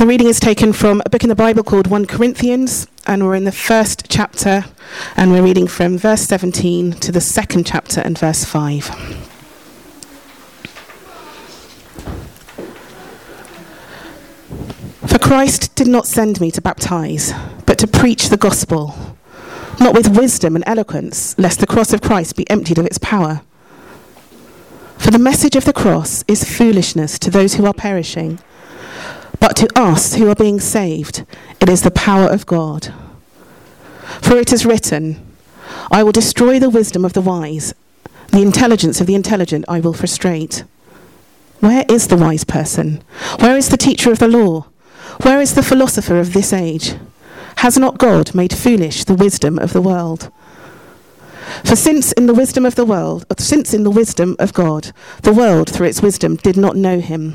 the reading is taken from a book in the Bible called 1 Corinthians, and we're in the first chapter, and we're reading from verse 17 to the second chapter and verse 5. For Christ did not send me to baptize, but to preach the gospel, not with wisdom and eloquence, lest the cross of Christ be emptied of its power. For the message of the cross is foolishness to those who are perishing but to us who are being saved, it is the power of God. For it is written, I will destroy the wisdom of the wise, the intelligence of the intelligent I will frustrate. Where is the wise person? Where is the teacher of the law? Where is the philosopher of this age? Has not God made foolish the wisdom of the world? For since in the wisdom of the world, since in the wisdom of God, the world through its wisdom did not know him,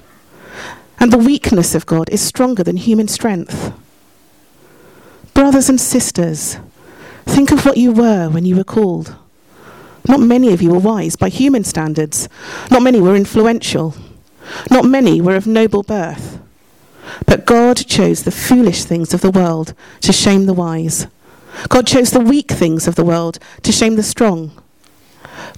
and the weakness of God is stronger than human strength. Brothers and sisters, think of what you were when you were called. Not many of you were wise by human standards. Not many were influential. Not many were of noble birth. But God chose the foolish things of the world to shame the wise. God chose the weak things of the world to shame the strong.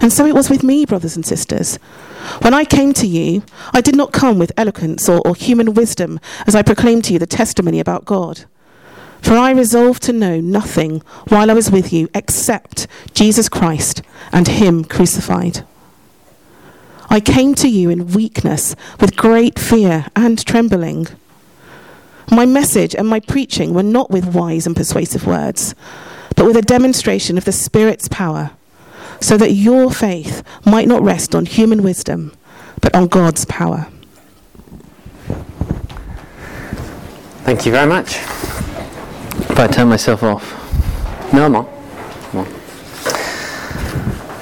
And so it was with me, brothers and sisters. When I came to you, I did not come with eloquence or, or human wisdom as I proclaimed to you the testimony about God. For I resolved to know nothing while I was with you except Jesus Christ and Him crucified. I came to you in weakness, with great fear and trembling. My message and my preaching were not with wise and persuasive words, but with a demonstration of the Spirit's power so that your faith might not rest on human wisdom, but on God's power. Thank you very much. If I turn myself off. No, I'm on. I'm on.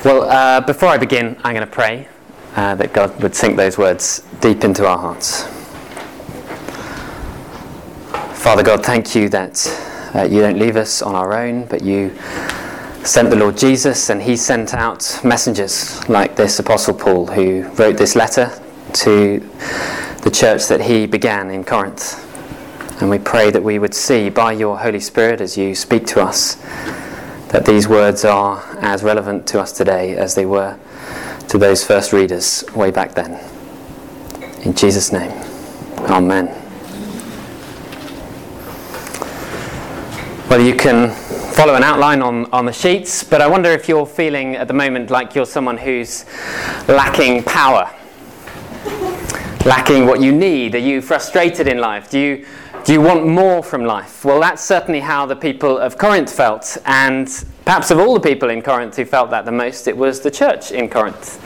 Well, uh, before I begin, I'm going to pray uh, that God would sink those words deep into our hearts. Father God, thank you that uh, you don't leave us on our own, but you sent the Lord Jesus, and he sent out messengers like this Apostle Paul, who wrote this letter to the church that he began in Corinth. And we pray that we would see by your Holy Spirit as you speak to us that these words are as relevant to us today as they were to those first readers way back then. In Jesus' name, Amen. Well, you can follow an outline on, on the sheets, but I wonder if you're feeling at the moment like you're someone who's lacking power, lacking what you need. Are you frustrated in life? Do you, do you want more from life? Well, that's certainly how the people of Corinth felt, and perhaps of all the people in Corinth who felt that the most, it was the church in Corinth.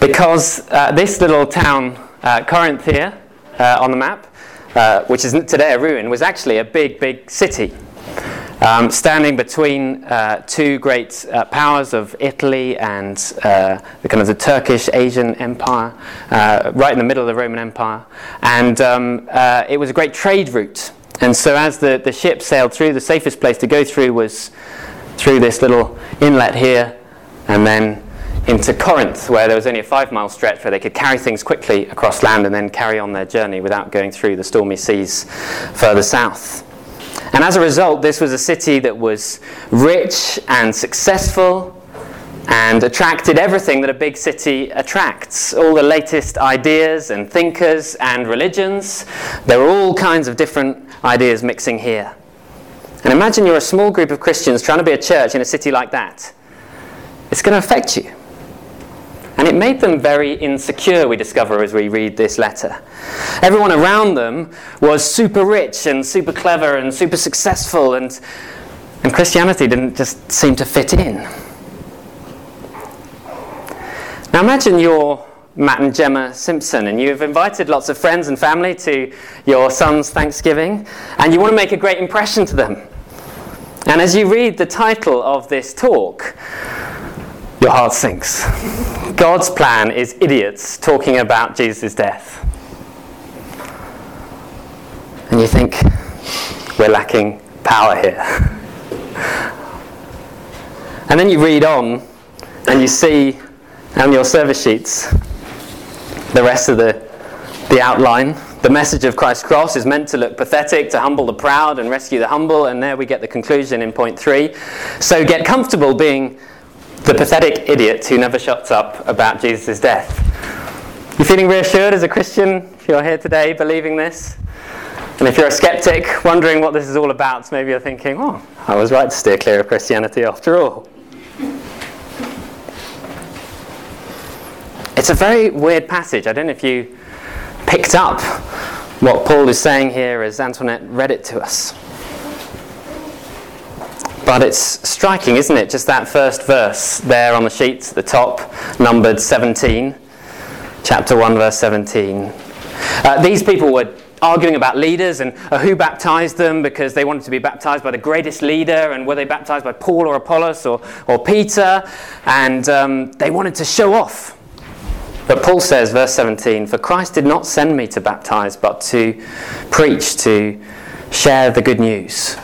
Because uh, this little town, uh, Corinth here uh, on the map, uh, which is today a ruin, was actually a big, big city. Um, standing between uh, two great uh, powers of Italy and uh, the kind of the Turkish Asian Empire, uh, right in the middle of the Roman Empire, and um, uh, it was a great trade route. And so, as the, the ship sailed through, the safest place to go through was through this little inlet here, and then into Corinth, where there was only a five mile stretch where they could carry things quickly across land and then carry on their journey without going through the stormy seas further south. And as a result, this was a city that was rich and successful, and attracted everything that a big city attracts all the latest ideas and thinkers and religions. There were all kinds of different ideas mixing here. And imagine you're a small group of Christians trying to be a church in a city like that. It's going to affect you. And it made them very insecure, we discover as we read this letter. Everyone around them was super rich and super clever and super successful, and, and Christianity didn't just seem to fit in. Now imagine you're Matt and Gemma Simpson, and you've invited lots of friends and family to your son's Thanksgiving, and you want to make a great impression to them. And as you read the title of this talk, your heart sinks. God's plan is idiots talking about Jesus' death. And you think, we're lacking power here. and then you read on and you see on your service sheets the rest of the, the outline. The message of Christ's cross is meant to look pathetic, to humble the proud and rescue the humble, and there we get the conclusion in point three. So get comfortable being the pathetic idiot who never shuts up about Jesus' death. You're feeling reassured as a Christian if you're here today believing this? And if you're a skeptic, wondering what this is all about, maybe you're thinking, oh, I was right to steer clear of Christianity after all. It's a very weird passage. I don't know if you picked up what Paul is saying here as Antoinette read it to us. But it's striking, isn't it? Just that first verse there on the sheet at the top, numbered 17, chapter 1, verse 17. Uh, these people were arguing about leaders and uh, who baptized them because they wanted to be baptized by the greatest leader and were they baptized by Paul or Apollos or, or Peter and um, they wanted to show off. But Paul says, verse 17, For Christ did not send me to baptize, but to preach, to share the good news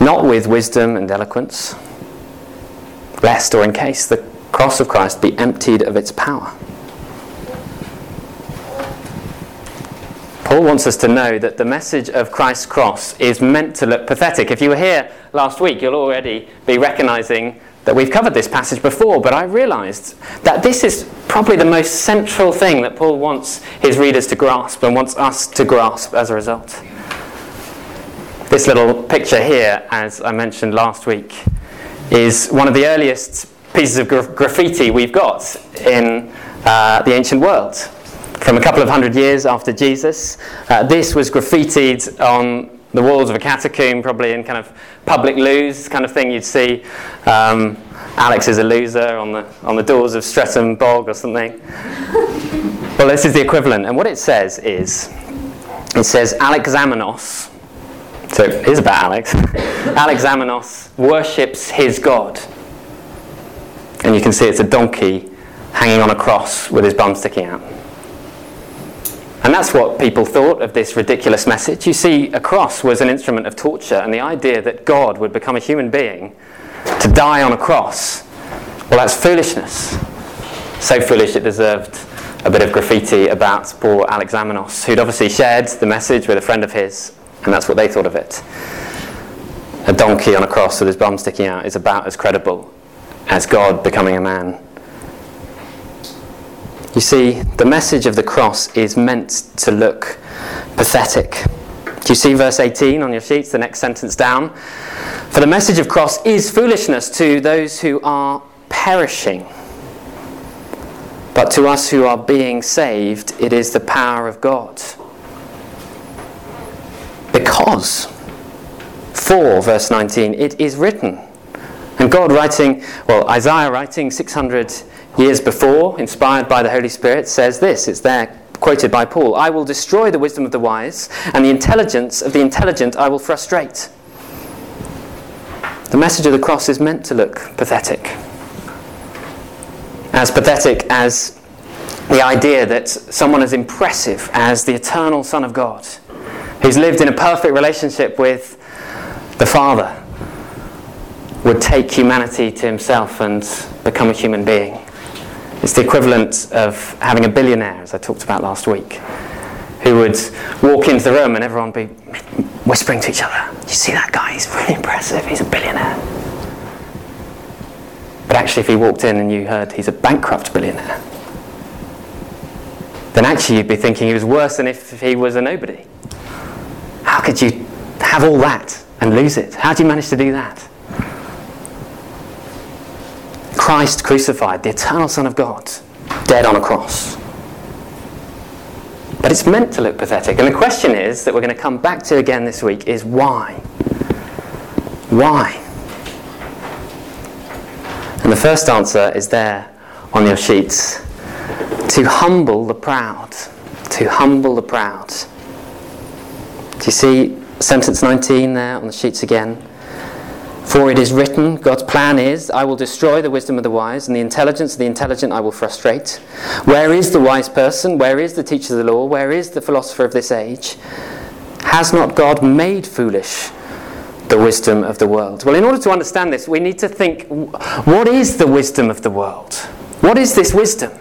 not with wisdom and eloquence, lest or in case the cross of Christ be emptied of its power. Paul wants us to know that the message of Christ's cross is meant to look pathetic. If you were here last week, you'll already be recognizing that we've covered this passage before, but I realized that this is probably the most central thing that Paul wants his readers to grasp and wants us to grasp as a result. This little picture here, as I mentioned last week, is one of the earliest pieces of gra- graffiti we've got in uh, the ancient world. From a couple of hundred years after Jesus, uh, this was graffitied on the walls of a catacomb, probably in kind of public loos, kind of thing you'd see. Um, Alex is a loser on the, on the doors of Streatham Bog or something. well, this is the equivalent. And what it says is it says Alexamenos, so is about Alex. Alexamenos worships his God. And you can see it's a donkey hanging on a cross with his bum sticking out. And that's what people thought of this ridiculous message. You see, a cross was an instrument of torture, and the idea that God would become a human being to die on a cross, well, that's foolishness. So foolish it deserved a bit of graffiti about poor Alexamenos, who'd obviously shared the message with a friend of his and that's what they thought of it. A donkey on a cross with his bum sticking out is about as credible as God becoming a man. You see, the message of the cross is meant to look pathetic. Do you see verse 18 on your sheets, the next sentence down? For the message of cross is foolishness to those who are perishing. But to us who are being saved, it is the power of God. Because, for verse 19, it is written. And God writing, well, Isaiah writing 600 years before, inspired by the Holy Spirit, says this. It's there quoted by Paul I will destroy the wisdom of the wise, and the intelligence of the intelligent I will frustrate. The message of the cross is meant to look pathetic. As pathetic as the idea that someone as impressive as the eternal Son of God who's lived in a perfect relationship with the Father, would take humanity to himself and become a human being. It's the equivalent of having a billionaire, as I talked about last week, who would walk into the room and everyone would be whispering to each other, You see that guy? He's really impressive. He's a billionaire. But actually, if he walked in and you heard he's a bankrupt billionaire, then actually you'd be thinking he was worse than if he was a nobody. How could you have all that and lose it? How do you manage to do that? Christ crucified, the eternal Son of God, dead on a cross. But it's meant to look pathetic. And the question is that we're going to come back to again this week is why? Why? And the first answer is there on your sheets to humble the proud. To humble the proud. Do you see sentence 19 there on the sheets again? For it is written, God's plan is, I will destroy the wisdom of the wise, and the intelligence of the intelligent I will frustrate. Where is the wise person? Where is the teacher of the law? Where is the philosopher of this age? Has not God made foolish the wisdom of the world? Well, in order to understand this, we need to think what is the wisdom of the world? What is this wisdom?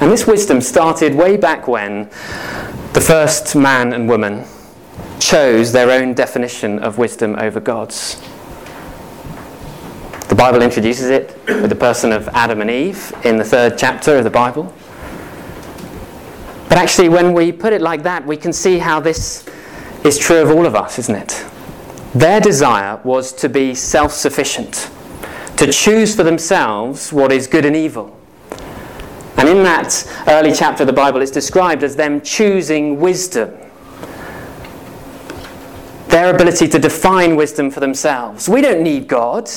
And this wisdom started way back when the first man and woman chose their own definition of wisdom over God's. The Bible introduces it with the person of Adam and Eve in the third chapter of the Bible. But actually, when we put it like that, we can see how this is true of all of us, isn't it? Their desire was to be self sufficient, to choose for themselves what is good and evil. And in that early chapter of the Bible, it's described as them choosing wisdom their ability to define wisdom for themselves. We don't need God.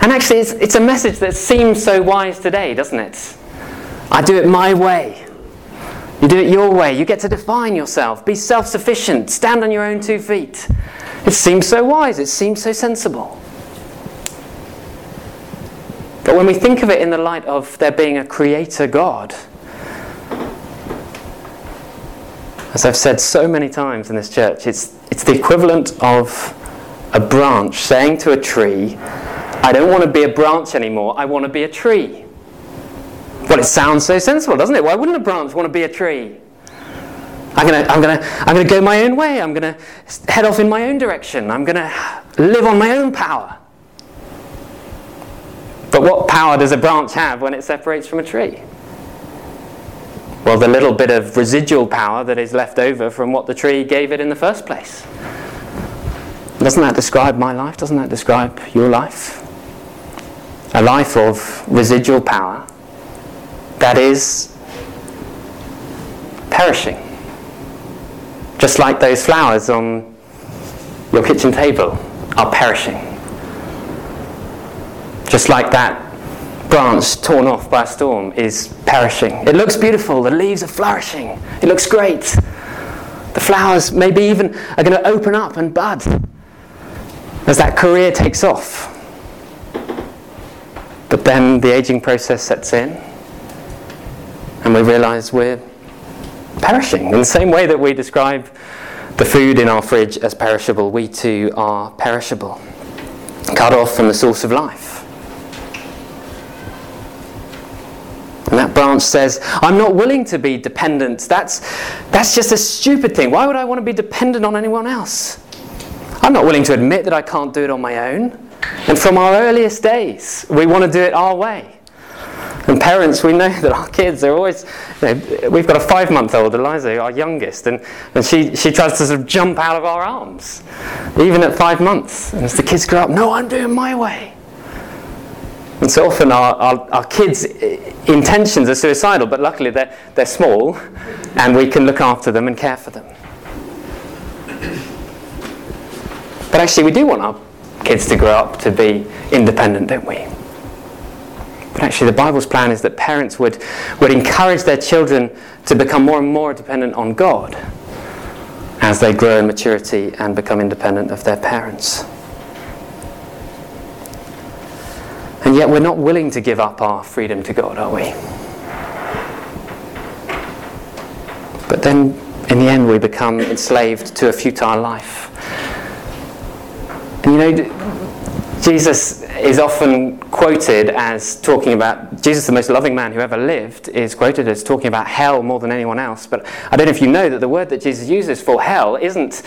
And actually, it's, it's a message that seems so wise today, doesn't it? I do it my way. You do it your way. You get to define yourself. Be self sufficient. Stand on your own two feet. It seems so wise. It seems so sensible. But when we think of it in the light of there being a creator God, as I've said so many times in this church, it's, it's the equivalent of a branch saying to a tree, I don't want to be a branch anymore, I want to be a tree. Well, it sounds so sensible, doesn't it? Why wouldn't a branch want to be a tree? I'm going to I'm gonna, I'm gonna go my own way. I'm going to head off in my own direction. I'm going to live on my own power. But what power does a branch have when it separates from a tree? Well, the little bit of residual power that is left over from what the tree gave it in the first place. Doesn't that describe my life? Doesn't that describe your life? A life of residual power that is perishing. Just like those flowers on your kitchen table are perishing. Just like that branch torn off by a storm is perishing. It looks beautiful, the leaves are flourishing, it looks great. The flowers maybe even are going to open up and bud as that career takes off. But then the aging process sets in, and we realize we're perishing. In the same way that we describe the food in our fridge as perishable, we too are perishable, cut off from the source of life. Says, I'm not willing to be dependent. That's, that's just a stupid thing. Why would I want to be dependent on anyone else? I'm not willing to admit that I can't do it on my own. And from our earliest days, we want to do it our way. And parents, we know that our kids are always, you know, we've got a five month old, Eliza, our youngest, and, and she, she tries to sort of jump out of our arms, even at five months. And as the kids grow up, no, I'm doing my way. And so often our, our, our, kids' intentions are suicidal, but luckily they're, they're small and we can look after them and care for them. But actually, we do want our kids to grow up to be independent, don't we? But actually, the Bible's plan is that parents would, would encourage their children to become more and more dependent on God as they grow in maturity and become independent of their parents. And yet we're not willing to give up our freedom to God, are we? But then in the end we become enslaved to a futile life. And you know, Jesus is often quoted as talking about, Jesus, the most loving man who ever lived, is quoted as talking about hell more than anyone else. But I don't know if you know that the word that Jesus uses for hell isn't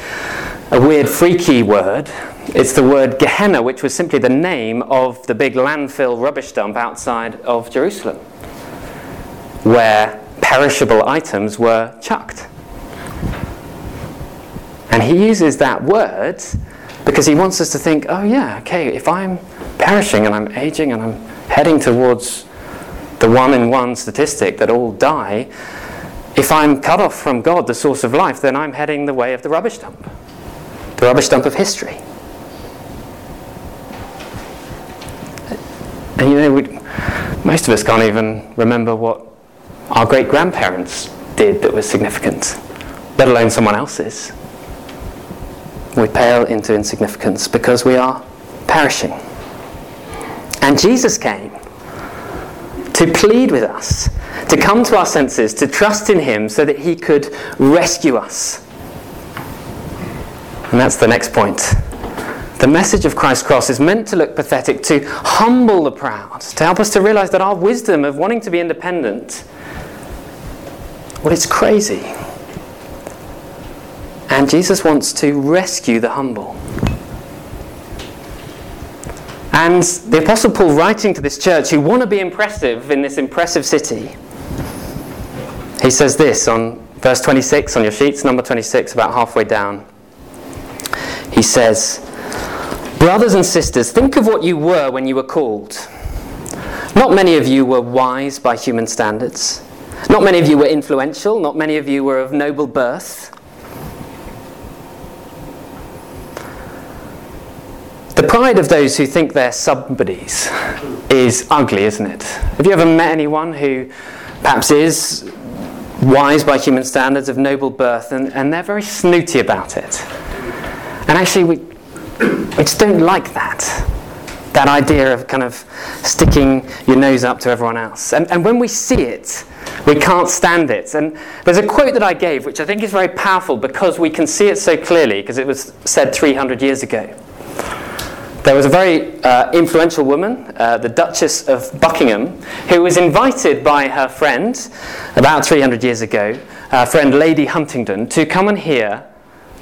a weird, freaky word. It's the word Gehenna, which was simply the name of the big landfill rubbish dump outside of Jerusalem, where perishable items were chucked. And he uses that word because he wants us to think, oh, yeah, okay, if I'm perishing and I'm aging and I'm heading towards the one in one statistic that all die, if I'm cut off from God, the source of life, then I'm heading the way of the rubbish dump, the rubbish dump of history. And you know, we, most of us can't even remember what our great grandparents did that was significant, let alone someone else's. We pale into insignificance because we are perishing. And Jesus came to plead with us, to come to our senses, to trust in Him so that He could rescue us. And that's the next point. The message of Christ's cross is meant to look pathetic, to humble the proud, to help us to realize that our wisdom of wanting to be independent, well, it's crazy. And Jesus wants to rescue the humble. And the Apostle Paul, writing to this church who want to be impressive in this impressive city, he says this on verse 26 on your sheets, number 26, about halfway down. He says, Brothers and sisters, think of what you were when you were called. Not many of you were wise by human standards. Not many of you were influential. Not many of you were of noble birth. The pride of those who think they're somebodies is ugly, isn't it? Have you ever met anyone who perhaps is wise by human standards, of noble birth, and, and they're very snooty about it? And actually, we, we just don't like that. That idea of kind of sticking your nose up to everyone else. And, and when we see it, we can't stand it. And there's a quote that I gave, which I think is very powerful because we can see it so clearly, because it was said 300 years ago. There was a very uh, influential woman, uh, the Duchess of Buckingham, who was invited by her friend about 300 years ago, her friend Lady Huntingdon, to come and hear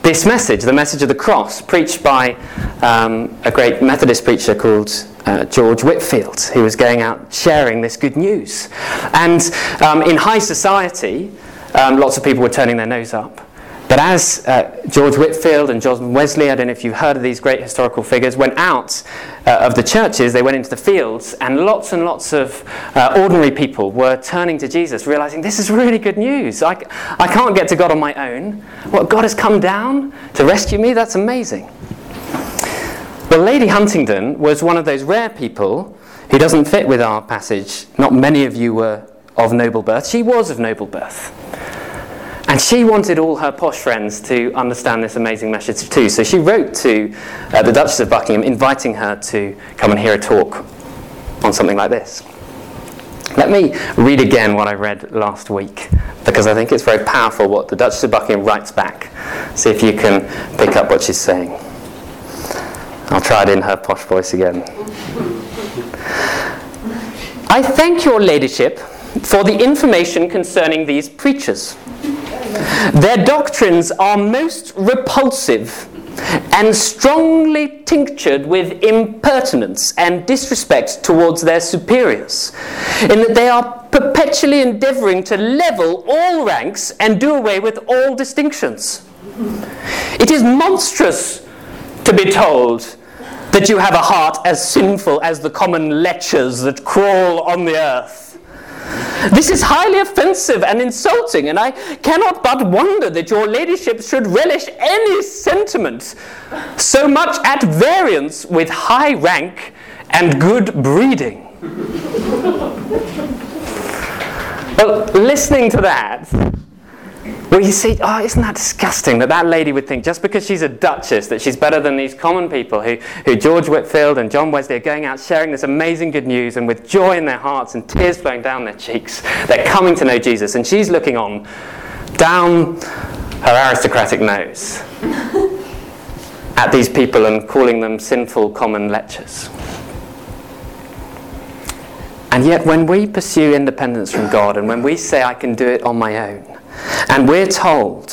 this message, the message of the cross, preached by um, a great Methodist preacher called uh, George Whitefield, who was going out sharing this good news. And um, in high society, um, lots of people were turning their nose up. But as uh, George Whitefield and John Wesley, I don't know if you've heard of these great historical figures, went out uh, of the churches, they went into the fields, and lots and lots of uh, ordinary people were turning to Jesus, realizing this is really good news. I, I can't get to God on my own. What, God has come down to rescue me? That's amazing. Well, Lady Huntingdon was one of those rare people who doesn't fit with our passage. Not many of you were of noble birth. She was of noble birth. And she wanted all her posh friends to understand this amazing message too. So she wrote to uh, the Duchess of Buckingham inviting her to come and hear a talk on something like this. Let me read again what I read last week because I think it's very powerful what the Duchess of Buckingham writes back. See if you can pick up what she's saying. I'll try it in her posh voice again. I thank your ladyship for the information concerning these preachers. Their doctrines are most repulsive and strongly tinctured with impertinence and disrespect towards their superiors, in that they are perpetually endeavoring to level all ranks and do away with all distinctions. It is monstrous to be told that you have a heart as sinful as the common lechers that crawl on the earth. This is highly offensive and insulting, and I cannot but wonder that your ladyship should relish any sentiment so much at variance with high rank and good breeding. well, listening to that, well, you see, oh, isn't that disgusting that that lady would think just because she's a duchess that she's better than these common people who, who George Whitefield and John Wesley are going out sharing this amazing good news and with joy in their hearts and tears flowing down their cheeks, they're coming to know Jesus. And she's looking on down her aristocratic nose at these people and calling them sinful common lechers. And yet, when we pursue independence from God and when we say, I can do it on my own, and we're told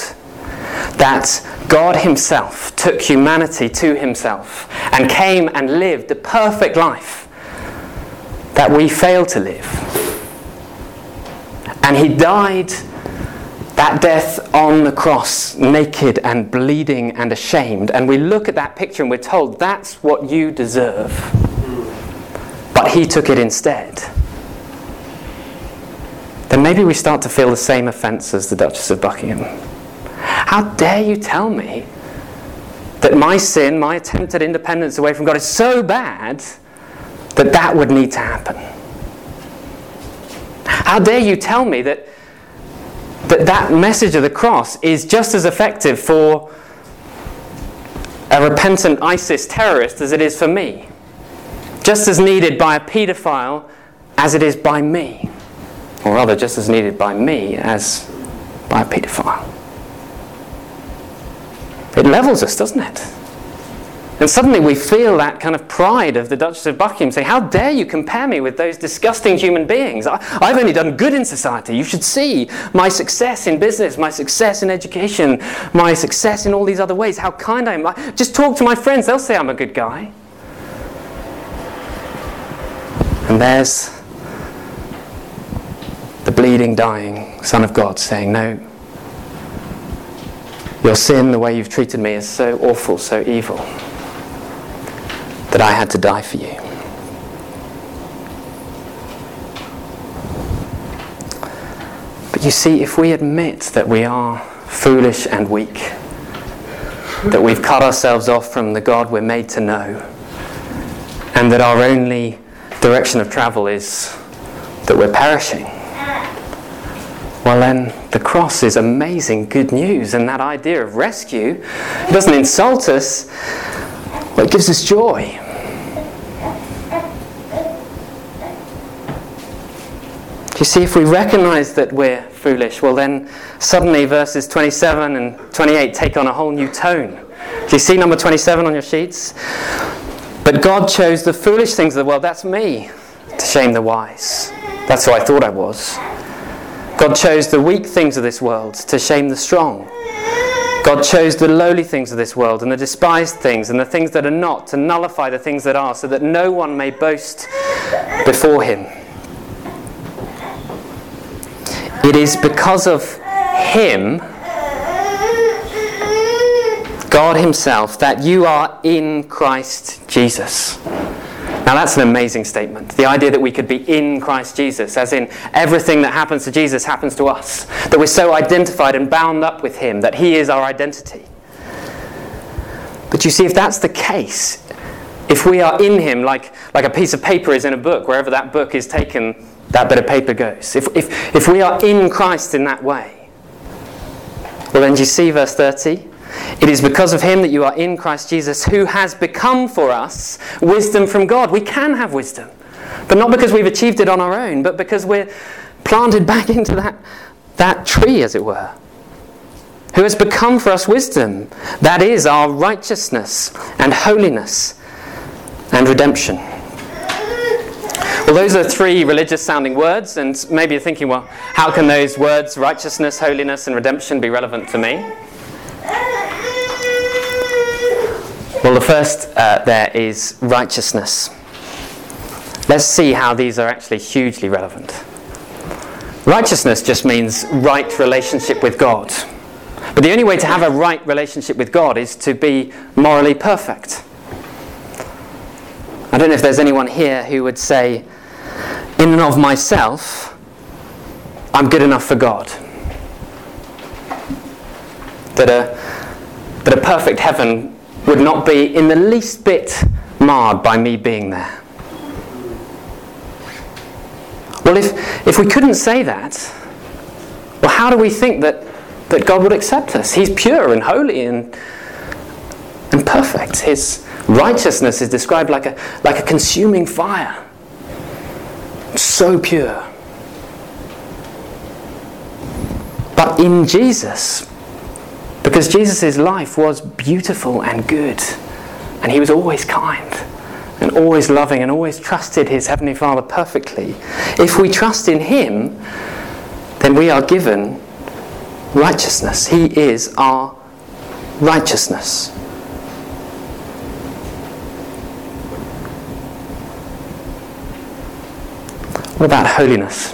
that God Himself took humanity to Himself and came and lived the perfect life that we fail to live. And He died that death on the cross, naked and bleeding and ashamed. And we look at that picture and we're told that's what you deserve. But He took it instead. Then maybe we start to feel the same offence as the Duchess of Buckingham. How dare you tell me that my sin, my attempt at independence away from God, is so bad that that would need to happen? How dare you tell me that that, that message of the cross is just as effective for a repentant ISIS terrorist as it is for me? Just as needed by a paedophile as it is by me. Or rather, just as needed by me as by a paedophile. It levels us, doesn't it? And suddenly we feel that kind of pride of the Duchess of Buckingham saying, How dare you compare me with those disgusting human beings? I, have only done good in society. You should see my success in business, my success in education, my success in all these other ways, how kind I am. Just talk to my friends, they'll say I'm a good guy. And there's the bleeding, dying Son of God saying, No, your sin, the way you've treated me, is so awful, so evil, that I had to die for you. But you see, if we admit that we are foolish and weak, that we've cut ourselves off from the God we're made to know, and that our only direction of travel is that we're perishing, well, then the cross is amazing good news, and that idea of rescue doesn't insult us, but it gives us joy. You see, if we recognize that we're foolish, well, then suddenly verses 27 and 28 take on a whole new tone. Do you see number 27 on your sheets? But God chose the foolish things of the world, that's me, to shame the wise. That's who I thought I was. God chose the weak things of this world to shame the strong. God chose the lowly things of this world and the despised things and the things that are not to nullify the things that are, so that no one may boast before him. It is because of him, God Himself, that you are in Christ Jesus. Now, that's an amazing statement. The idea that we could be in Christ Jesus, as in everything that happens to Jesus happens to us, that we're so identified and bound up with Him, that He is our identity. But you see, if that's the case, if we are in Him, like, like a piece of paper is in a book, wherever that book is taken, that bit of paper goes. If, if, if we are in Christ in that way, well, then do you see verse 30? It is because of him that you are in Christ Jesus, who has become for us wisdom from God. We can have wisdom, but not because we've achieved it on our own, but because we're planted back into that, that tree, as it were. Who has become for us wisdom? That is our righteousness and holiness and redemption. Well, those are three religious sounding words, and maybe you're thinking, well, how can those words, righteousness, holiness, and redemption, be relevant to me? Well, the first uh, there is righteousness. Let's see how these are actually hugely relevant. Righteousness just means right relationship with God. But the only way to have a right relationship with God is to be morally perfect. I don't know if there's anyone here who would say, in and of myself, I'm good enough for God. That a, that a perfect heaven would not be in the least bit marred by me being there. Well, if, if we couldn't say that, well, how do we think that, that God would accept us? He's pure and holy and, and perfect. His righteousness is described like a, like a consuming fire. So pure. But in Jesus, because Jesus' life was beautiful and good, and he was always kind and always loving and always trusted his Heavenly Father perfectly. If we trust in him, then we are given righteousness. He is our righteousness. What about holiness?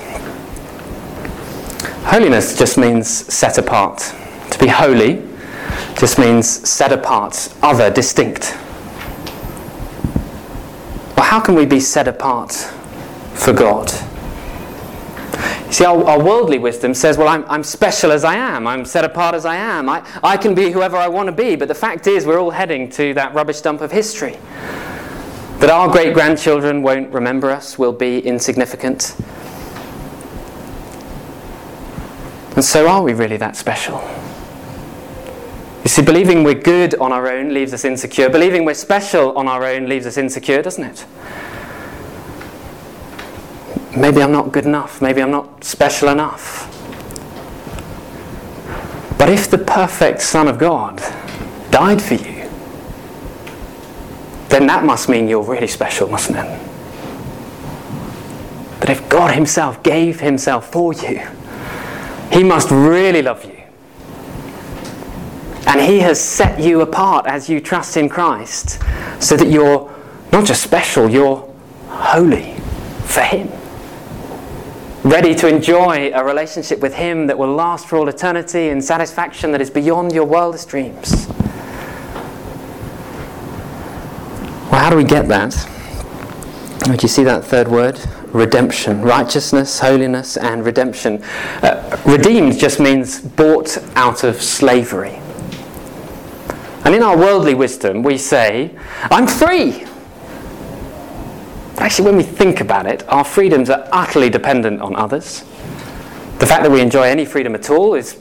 Holiness just means set apart. To be holy just means set apart, other, distinct. Well, how can we be set apart for God? You see, our, our, worldly wisdom says, well, I'm, I'm special as I am. I'm set apart as I am. I, I can be whoever I want to be. But the fact is, we're all heading to that rubbish dump of history. That our great grandchildren won't remember us, will be insignificant. And so, are we really that special? You see, believing we're good on our own leaves us insecure. Believing we're special on our own leaves us insecure, doesn't it? Maybe I'm not good enough. Maybe I'm not special enough. But if the perfect Son of God died for you, then that must mean you're really special, mustn't it? But if God Himself gave Himself for you, He must really love you. And He has set you apart as you trust in Christ so that you're not just special, you're holy for Him. Ready to enjoy a relationship with Him that will last for all eternity and satisfaction that is beyond your wildest dreams. Well, how do we get that? Do you see that third word? Redemption. Righteousness, holiness, and redemption. Uh, redeemed just means bought out of slavery. And in our worldly wisdom, we say, I'm free. Actually, when we think about it, our freedoms are utterly dependent on others. The fact that we enjoy any freedom at all is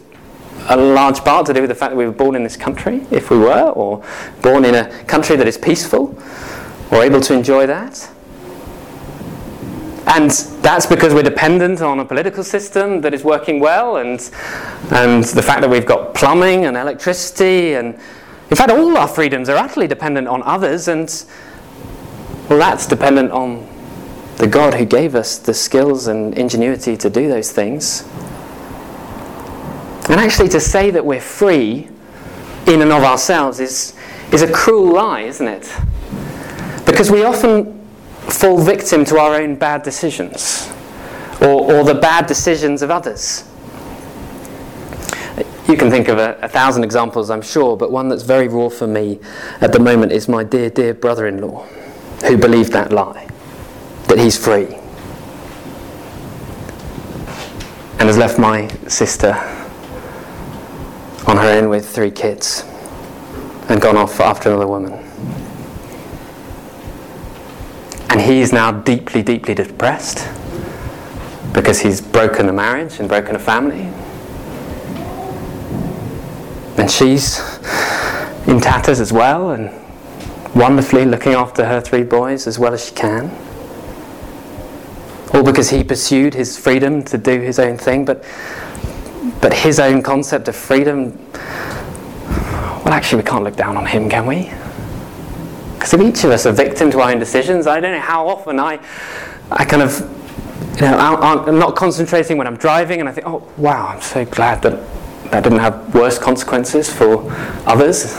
a large part to do with the fact that we were born in this country, if we were, or born in a country that is peaceful, or able to enjoy that. And that's because we're dependent on a political system that is working well, and, and the fact that we've got plumbing and electricity and in fact, all our freedoms are utterly dependent on others, and well, that's dependent on the God who gave us the skills and ingenuity to do those things. And actually, to say that we're free in and of ourselves is, is a cruel lie, isn't it? Because we often fall victim to our own bad decisions or, or the bad decisions of others. You can think of a, a, thousand examples, I'm sure, but one that's very raw for me at the moment is my dear, dear brother in law who believed that lie that he's free and has left my sister on her own with three kids and gone off after another woman. And he's now deeply, deeply depressed because he's broken a marriage and broken a family and she's in tatters as well and wonderfully looking after her three boys as well as she can. All because he pursued his freedom to do his own thing, but, but his own concept of freedom, well, actually, we can't look down on him, can we? Because if each of us are victim to our own decisions, I don't know how often I, I kind of, you know, I'm not concentrating when I'm driving and I think, oh, wow, I'm so glad that that didn't have worse consequences for others.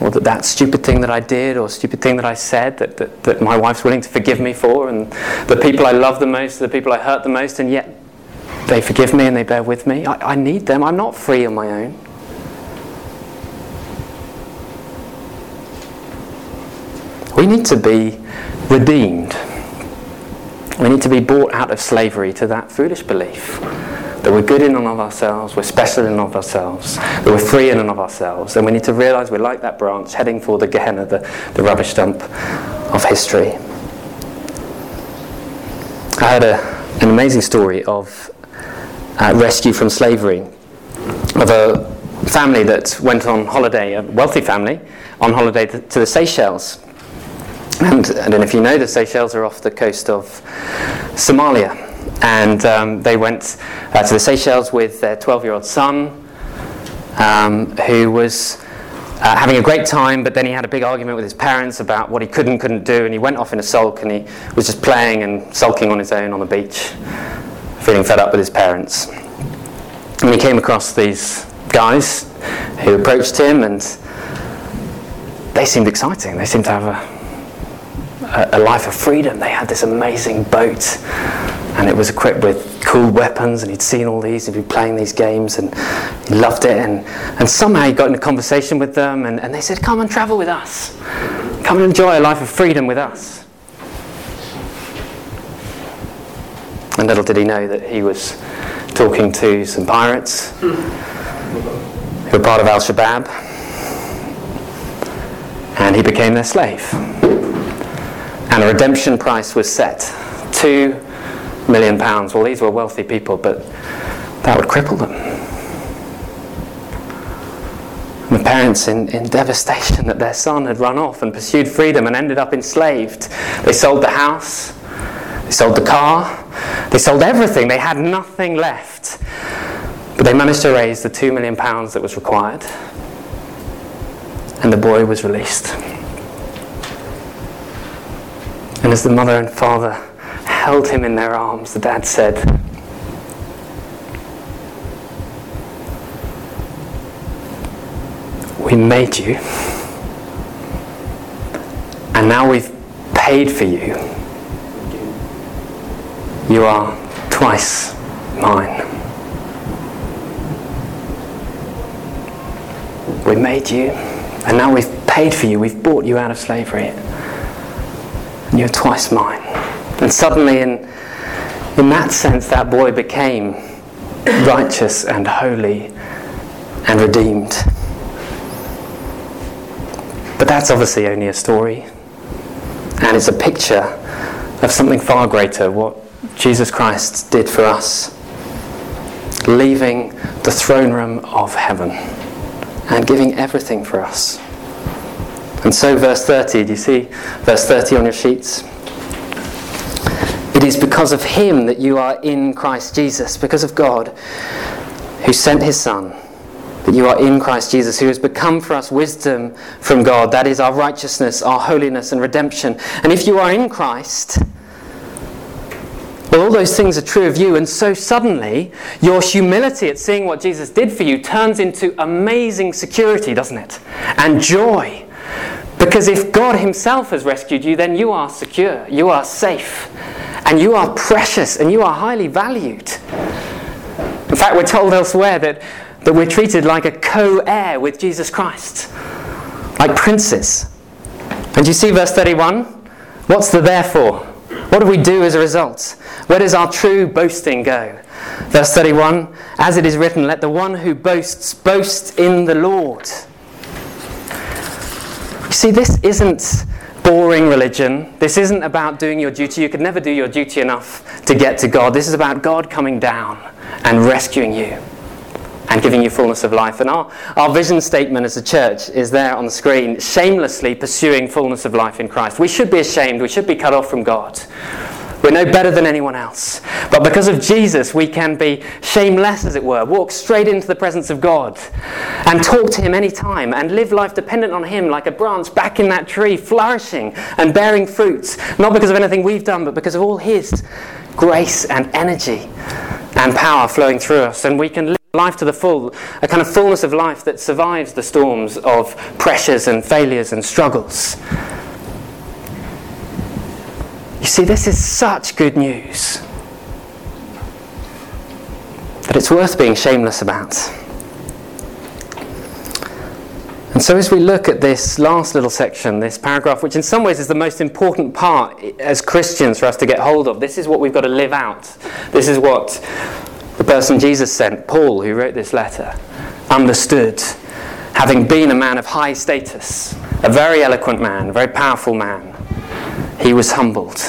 Or that that stupid thing that I did or stupid thing that I said that, that, that my wife's willing to forgive me for, and the people I love the most, the people I hurt the most, and yet they forgive me and they bear with me. I, I need them. I'm not free on my own. We need to be redeemed. We need to be brought out of slavery to that foolish belief that we're good in and of ourselves, we're special in and of ourselves, that we're free in and of ourselves, and we need to realize we're like that branch heading for the Gehenna, the, the rubbish dump of history. I heard a, an amazing story of uh, rescue from slavery, of a family that went on holiday, a wealthy family, on holiday to, to the Seychelles. And if you know, the Seychelles are off the coast of Somalia. And um, they went uh, to the Seychelles with their 12 year old son, um, who was uh, having a great time, but then he had a big argument with his parents about what he could and couldn't do, and he went off in a sulk and he was just playing and sulking on his own on the beach, feeling fed up with his parents. And he came across these guys who approached him, and they seemed exciting. They seemed to have a, a, a life of freedom. They had this amazing boat, and it was equipped with cool weapons, and he'd seen all these, he'd been playing these games, and he loved it. And, and somehow he got in a conversation with them, and, and they said, Come and travel with us. Come and enjoy a life of freedom with us. And little did he know that he was talking to some pirates who were part of Al Shabaab. And he became their slave. And a redemption price was set two million pounds. Well, these were wealthy people, but that would cripple them. And the parents, in, in devastation that their son had run off and pursued freedom and ended up enslaved, they sold the house, they sold the car, they sold everything. They had nothing left. But they managed to raise the two million pounds that was required. And the boy was released. And as the mother and father held him in their arms, the dad said, We made you, and now we've paid for you you are twice mine. We made you, and now we've paid for you, we've bought you out of slavery. And you're twice mine. And suddenly, in, in that sense, that boy became righteous and holy and redeemed. But that's obviously only a story. And it's a picture of something far greater, what Jesus Christ did for us, leaving the throne room of heaven and giving everything for us. And so, verse 30, do you see verse 30 on your sheets? It is because of him that you are in Christ Jesus, because of God who sent his Son, that you are in Christ Jesus, who has become for us wisdom from God. That is our righteousness, our holiness, and redemption. And if you are in Christ, well, all those things are true of you, and so suddenly your humility at seeing what Jesus did for you turns into amazing security, doesn't it? And joy. Because if God Himself has rescued you, then you are secure, you are safe, and you are precious, and you are highly valued. In fact, we're told elsewhere that, that we're treated like a co heir with Jesus Christ, like princes. And you see verse 31? What's the therefore? What do we do as a result? Where does our true boasting go? Verse 31 As it is written, let the one who boasts boast in the Lord. You see, this isn't boring religion. This isn't about doing your duty. You could never do your duty enough to get to God. This is about God coming down and rescuing you and giving you fullness of life. And our, our vision statement as a church is there on the screen shamelessly pursuing fullness of life in Christ. We should be ashamed, we should be cut off from God. We're no better than anyone else. But because of Jesus, we can be shameless, as it were, walk straight into the presence of God and talk to Him anytime and live life dependent on Him like a branch back in that tree, flourishing and bearing fruits, not because of anything we've done, but because of all His grace and energy and power flowing through us. And we can live life to the full, a kind of fullness of life that survives the storms of pressures and failures and struggles. You see, this is such good news that it's worth being shameless about. And so, as we look at this last little section, this paragraph, which in some ways is the most important part as Christians for us to get hold of, this is what we've got to live out. This is what the person Jesus sent, Paul, who wrote this letter, understood, having been a man of high status, a very eloquent man, a very powerful man he was humbled.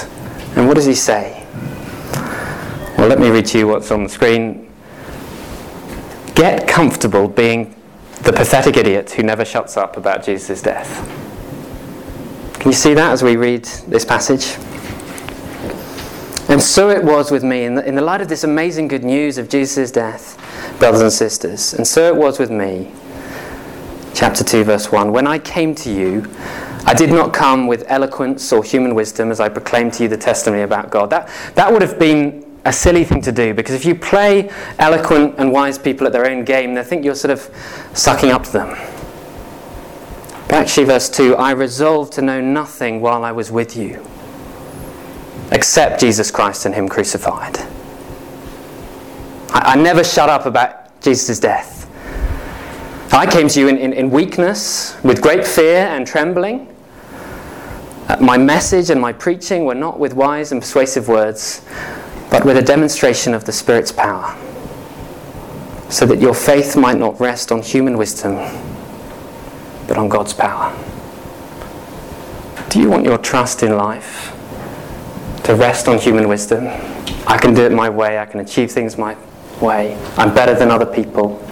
And what does he say? Well, let me read to you what's on the screen. Get comfortable being the pathetic idiot who never shuts up about Jesus' death. Can you see that as we read this passage? And so it was with me, in the, in the light of this amazing good news of Jesus' death, brothers and sisters, and so it was with me. Chapter 2, verse 1 When I came to you, I did not come with eloquence or human wisdom as I proclaimed to you the testimony about God. That, that would have been a silly thing to do because if you play eloquent and wise people at their own game, they think you're sort of sucking up to them. But actually, verse 2 I resolved to know nothing while I was with you except Jesus Christ and Him crucified. I, I never shut up about Jesus' death. I came to you in, in, in weakness, with great fear and trembling. Uh, my message and my preaching were not with wise and persuasive words, but with a demonstration of the Spirit's power, so that your faith might not rest on human wisdom, but on God's power. Do you want your trust in life to rest on human wisdom? I can do it my way, I can achieve things my way, I'm better than other people.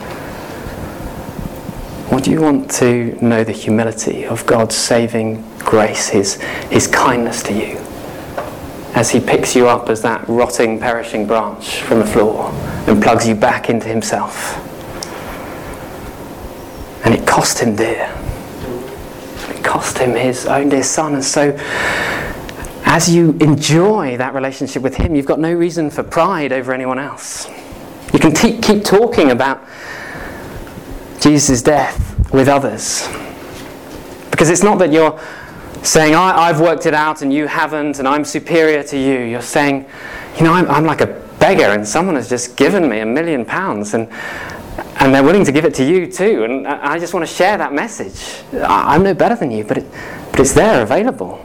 Or do you want to know the humility of God's saving grace, His, His kindness to you, as He picks you up as that rotting, perishing branch from the floor and plugs you back into Himself? And it cost Him dear. It cost Him His own dear Son. And so, as you enjoy that relationship with Him, you've got no reason for pride over anyone else. You can te- keep talking about Jesus' death with others. Because it's not that you're saying, I, have worked it out and you haven't, and I'm superior to you. You're saying, you know, I'm, I'm like a beggar, and someone has just given me a million pounds, and, and they're willing to give it to you too. And I just want to share that message. I'm no better than you, but, it, but it's there, available.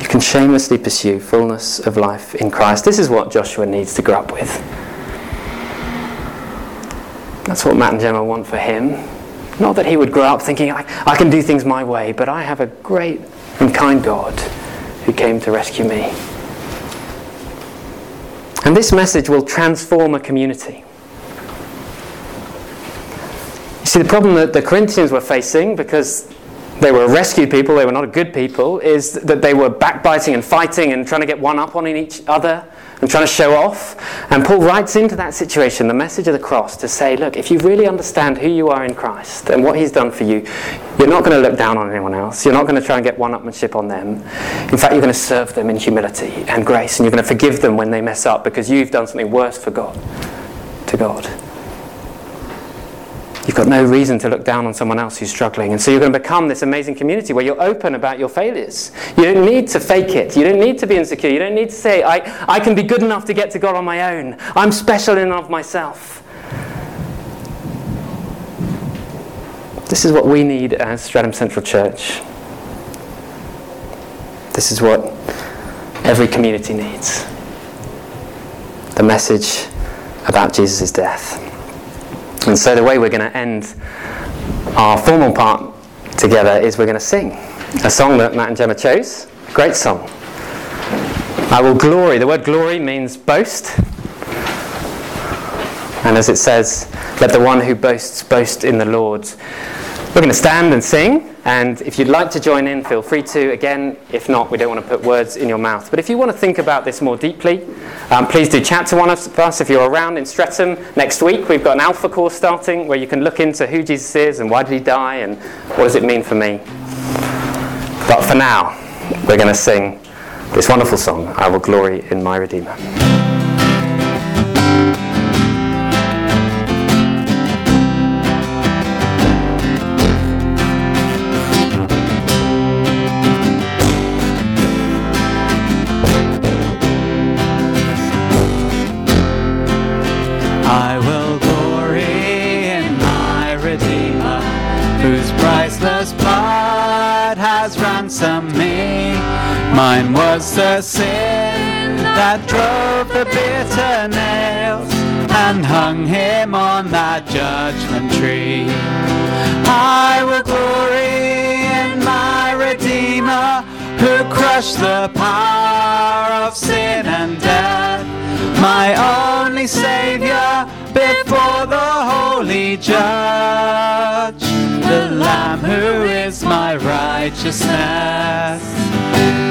You can shamelessly pursue fullness of life in Christ. This is what Joshua needs to grow up with. That's what Matt and Gemma want for him. Not that he would grow up thinking, I, I can do things my way, but I have a great and kind God who came to rescue me. And this message will transform a community. You see, the problem that the Corinthians were facing, because they were rescued people, they were not a good people, is that they were backbiting and fighting and trying to get one up on each other and trying to show off. And Paul writes into that situation the message of the cross to say, look, if you really understand who you are in Christ and what he's done for you, you're not going to look down on anyone else. You're not going to try and get one upmanship on them. In fact, you're going to serve them in humility and grace, and you're going to forgive them when they mess up because you've done something worse for God, to God. You've got no reason to look down on someone else who's struggling. And so you're going to become this amazing community where you're open about your failures. You don't need to fake it. You don't need to be insecure. You don't need to say, I, I can be good enough to get to God on my own. I'm special enough myself. This is what we need as Streatham Central Church. This is what every community needs the message about Jesus' death. And so the way we're going to end our formal part together is we're going to sing a song that Matt and Gemma chose. Great song. I will glory. The word glory means boast. And as it says, let the one who boasts boast in the Lord. We're going to stand and sing, and if you'd like to join in, feel free to. Again, if not, we don't want to put words in your mouth. But if you want to think about this more deeply, um, please do chat to one of us if you're around in Streatham next week. We've got an Alpha course starting where you can look into who Jesus is and why did he die and what does it mean for me. But for now, we're going to sing this wonderful song, I Will Glory in My Redeemer. Mine was the sin that drove the bitter nails and hung him on that judgment tree. I will glory in my Redeemer who crushed the power of sin and death, my only Savior before the holy judge, the Lamb who is my righteousness.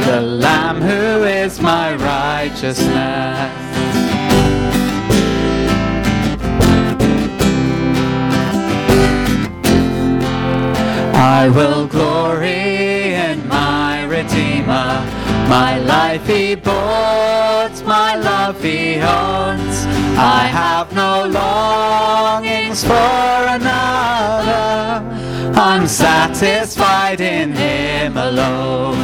The Lamb who is my righteousness. I will glory my life he bought, my love he owns. I have no longings for another. I'm satisfied in him alone.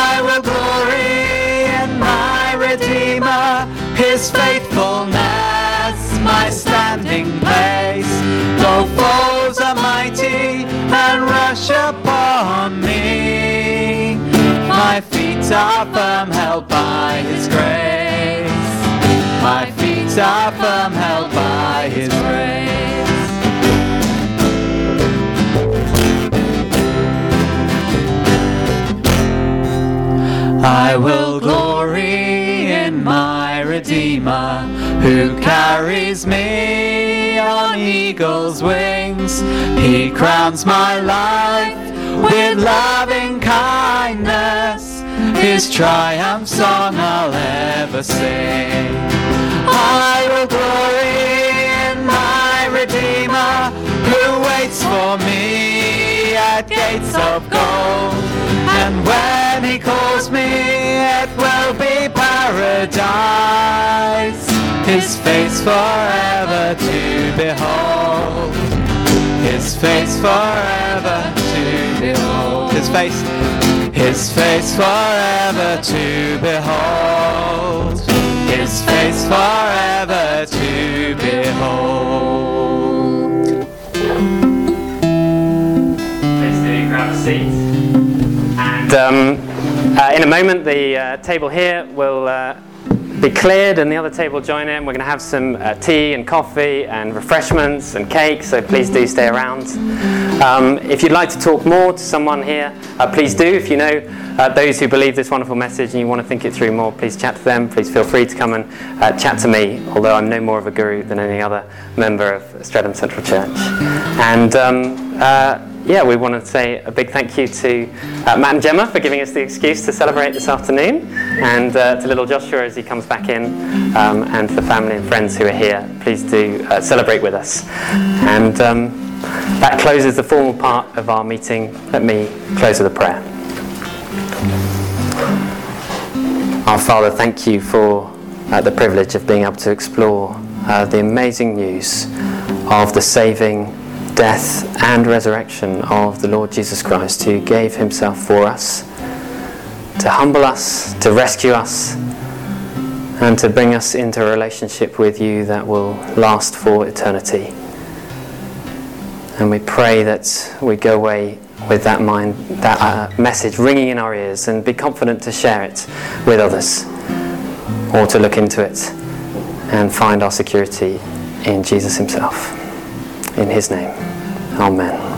I will glory in my Redeemer, his faithfulness, my standing place. Though foes are mighty and rush upon me, my feet are firm, held by his grace. My feet are firm, held by his grace. I will glory in my Redeemer who carries me on eagle's wings. He crowns my life with loving kindness. His triumph song I'll ever sing. I will glory in my Redeemer who waits for me at gates of gold. And when he calls me, it will be paradise. His face forever to behold. His face forever behold. His face. His face forever to behold. His face forever to behold. Please do grab a seat. And um, uh, in a moment, the uh, table here will uh, be cleared and the other table join in. We're going to have some uh, tea and coffee and refreshments and cake, so please do stay around. Um, if you'd like to talk more to someone here, uh, please do. If you know uh, those who believe this wonderful message and you want to think it through more, please chat to them. Please feel free to come and uh, chat to me, although I'm no more of a guru than any other member of Streatham Central Church. And um, uh, yeah, we want to say a big thank you to uh, Matt and Gemma for giving us the excuse to celebrate this afternoon, and uh, to little Joshua as he comes back in, um, and to the family and friends who are here. Please do uh, celebrate with us. And um, that closes the formal part of our meeting. Let me close with a prayer. Our Father, thank you for uh, the privilege of being able to explore uh, the amazing news of the saving death and resurrection of the Lord Jesus Christ, who gave himself for us to humble us, to rescue us, and to bring us into a relationship with you that will last for eternity. And we pray that we go away with that mind, that uh, message ringing in our ears, and be confident to share it with others, or to look into it and find our security in Jesus Himself. In His name, Amen.